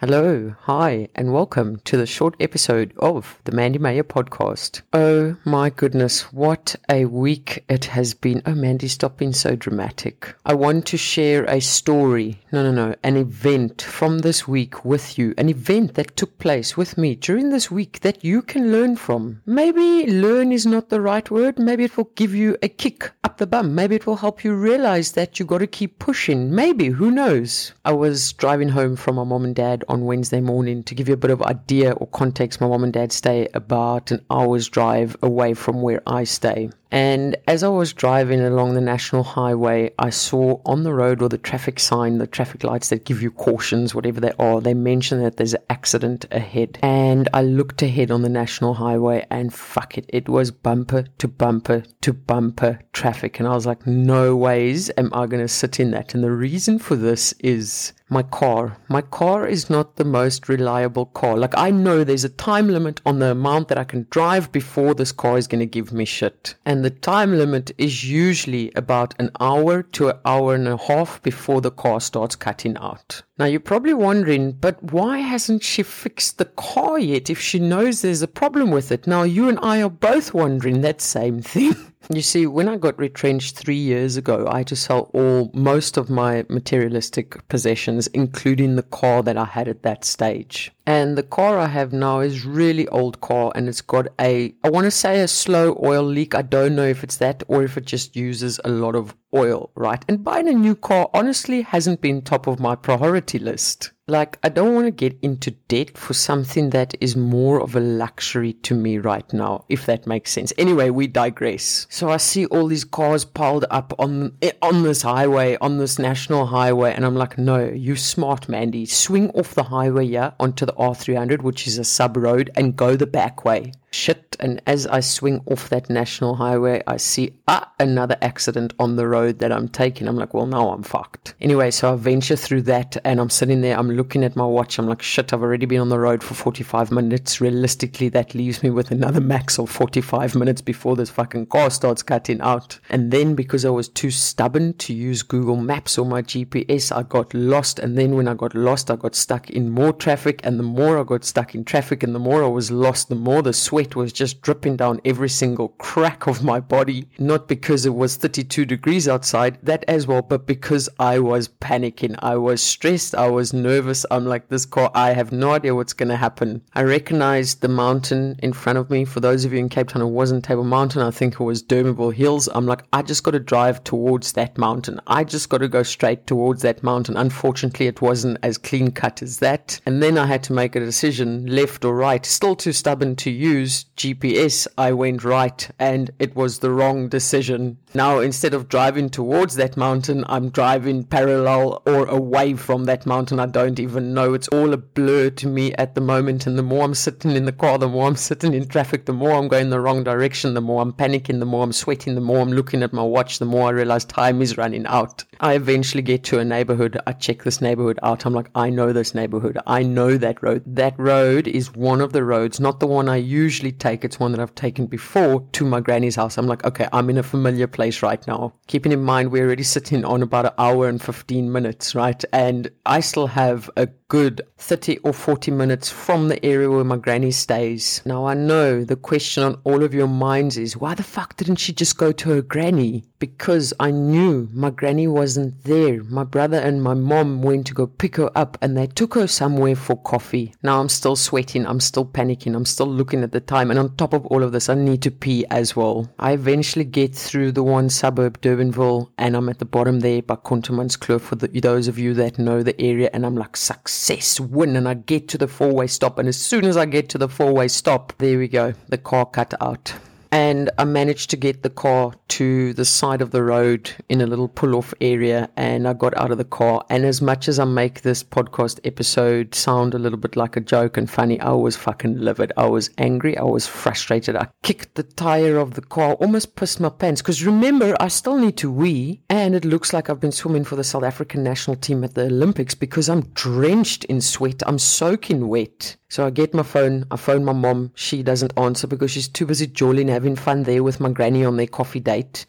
Hello, hi, and welcome to the short episode of the Mandy Meyer podcast. Oh my goodness, what a week it has been. Oh, Mandy, stop being so dramatic. I want to share a story, no, no, no, an event from this week with you, an event that took place with me during this week that you can learn from. Maybe learn is not the right word, maybe it will give you a kick up the bum, maybe it will help you realize that you got to keep pushing. Maybe, who knows? I was driving home from my mom and dad on Wednesday morning. To give you a bit of idea or context, my mom and dad stay about an hour's drive away from where I stay. And as I was driving along the national highway, I saw on the road or the traffic sign, the traffic lights that give you cautions, whatever they are, they mention that there's an accident ahead. And I looked ahead on the national highway and fuck it, it was bumper to bumper to bumper traffic. And I was like, no ways am I going to sit in that. And the reason for this is my car. My car is not the most reliable car. Like I know there's a time limit on the amount that I can drive before this car is going to give me shit. And the time limit is usually about an hour to an hour and a half before the car starts cutting out. Now you're probably wondering, but why hasn't she fixed the car yet if she knows there's a problem with it? Now you and I are both wondering that same thing. You see, when I got retrenched three years ago, I had to sell all most of my materialistic possessions, including the car that I had at that stage. And the car I have now is really old car and it's got a I want to say a slow oil leak. I don't know if it's that or if it just uses a lot of oil, right? And buying a new car honestly hasn't been top of my priority list. Like, I don't want to get into debt for something that is more of a luxury to me right now, if that makes sense. Anyway, we digress. So I see all these cars piled up on eh, on this highway, on this national highway, and I'm like, no, you smart Mandy, swing off the highway yeah onto the R300, which is a sub road, and go the back way shit. And as I swing off that national highway, I see ah, another accident on the road that I'm taking. I'm like, well, now I'm fucked. Anyway, so I venture through that and I'm sitting there, I'm looking at my watch. I'm like, shit, I've already been on the road for 45 minutes. Realistically, that leaves me with another max of 45 minutes before this fucking car starts cutting out. And then because I was too stubborn to use Google Maps or my GPS, I got lost. And then when I got lost, I got stuck in more traffic. And the more I got stuck in traffic and the more I was lost, the more the sweat sweat was just dripping down every single crack of my body. Not because it was 32 degrees outside, that as well, but because I was panicking. I was stressed. I was nervous. I'm like, this car, I have no idea what's going to happen. I recognized the mountain in front of me. For those of you in Cape Town, it wasn't Table Mountain. I think it was Durbanville Hills. I'm like, I just got to drive towards that mountain. I just got to go straight towards that mountain. Unfortunately, it wasn't as clean cut as that. And then I had to make a decision, left or right. Still too stubborn to use use GPS, I went right and it was the wrong decision. Now, instead of driving towards that mountain, I'm driving parallel or away from that mountain. I don't even know. It's all a blur to me at the moment. And the more I'm sitting in the car, the more I'm sitting in traffic, the more I'm going the wrong direction, the more I'm panicking, the more I'm sweating, the more I'm looking at my watch, the more I realize time is running out. I eventually get to a neighborhood. I check this neighborhood out. I'm like, I know this neighborhood. I know that road. That road is one of the roads, not the one I usually take. It's one that I've taken before to my granny's house. I'm like, okay, I'm in a familiar place place right now. Keeping in mind we're already sitting on about an hour and 15 minutes, right? And I still have a good 30 or 40 minutes from the area where my granny stays. Now I know the question on all of your minds is why the fuck didn't she just go to her granny? Because I knew my granny wasn't there. My brother and my mom went to go pick her up and they took her somewhere for coffee. Now I'm still sweating, I'm still panicking, I'm still looking at the time and on top of all of this I need to pee as well. I eventually get through the one suburb Durbanville and I'm at the bottom there by Contermanskloof for the, those of you that know the area and I'm like sucks success win and I get to the four way stop. And as soon as I get to the four way stop, there we go, the car cut out and I managed to get the car to the side of the road in a little pull off area and I got out of the car. And as much as I make this podcast episode sound a little bit like a joke and funny, I was fucking livid. I was angry. I was frustrated. I kicked the tire of the car, almost pissed my pants. Because remember, I still need to wee and it looks like I've been swimming for the South African national team at the Olympics because I'm drenched in sweat. I'm soaking wet. So I get my phone, I phone my mom. She doesn't answer because she's too busy jolling, having fun there with my granny on their coffee date.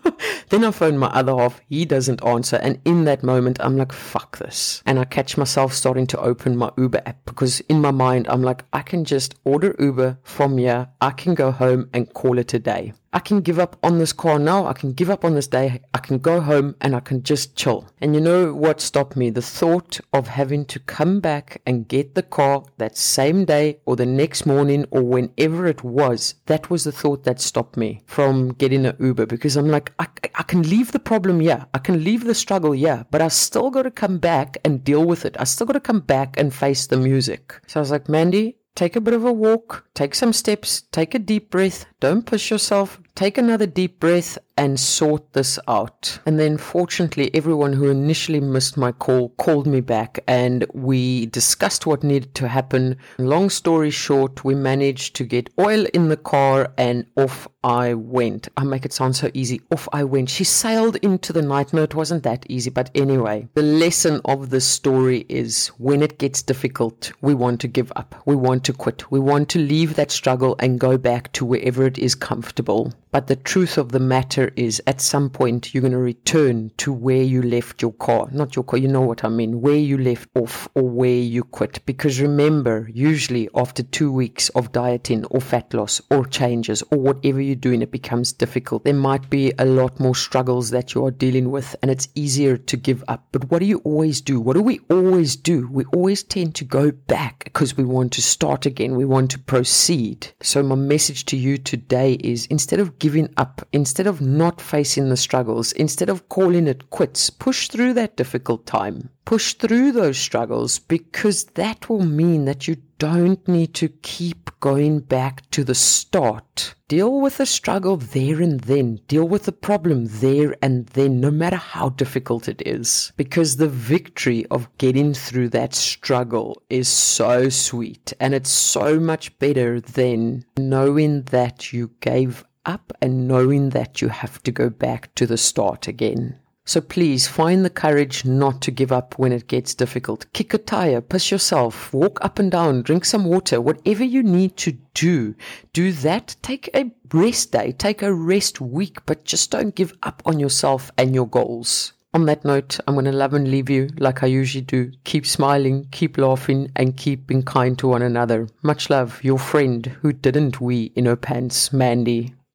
then I phone my other half. He doesn't answer. And in that moment, I'm like, fuck this. And I catch myself starting to open my Uber app because in my mind, I'm like, I can just order Uber from here. I can go home and call it a day. I can give up on this car now. I can give up on this day. I can go home and I can just chill. And you know what stopped me? The thought of having to come back and get the car that same day or the next morning or whenever it was. That was the thought that stopped me from getting an Uber because I'm like, I, I can leave the problem yeah. I can leave the struggle yeah. but I still got to come back and deal with it. I still got to come back and face the music. So I was like, Mandy, take a bit of a walk, take some steps, take a deep breath, don't push yourself, take another deep breath and sort this out. And then, fortunately, everyone who initially missed my call called me back and we discussed what needed to happen. Long story short, we managed to get oil in the car and off I went. I make it sound so easy. Off I went. She sailed into the night. No, it wasn't that easy. But anyway, the lesson of this story is when it gets difficult, we want to give up. We want to quit. We want to leave that struggle and go back to wherever it is comfortable. But the truth of the matter is, at some point, you're going to return to where you left your car. Not your car, you know what I mean. Where you left off or where you quit. Because remember, usually after two weeks of dieting or fat loss or changes or whatever you're doing, it becomes difficult. There might be a lot more struggles that you are dealing with and it's easier to give up. But what do you always do? What do we always do? We always tend to go back because we want to start again. We want to proceed. So my message to you today is instead of giving up, instead of not facing the struggles, instead of calling it quits, push through that difficult time. Push through those struggles because that will mean that you don't need to keep going back to the start. Deal with the struggle there and then. Deal with the problem there and then, no matter how difficult it is. Because the victory of getting through that struggle is so sweet and it's so much better than knowing that you gave up and knowing that you have to go back to the start again. So please find the courage not to give up when it gets difficult. Kick a tire, piss yourself, walk up and down, drink some water, whatever you need to do. Do that. Take a rest day, take a rest week, but just don't give up on yourself and your goals. On that note, I'm going to love and leave you like I usually do. Keep smiling, keep laughing, and keep being kind to one another. Much love, your friend who didn't wee in her pants, Mandy.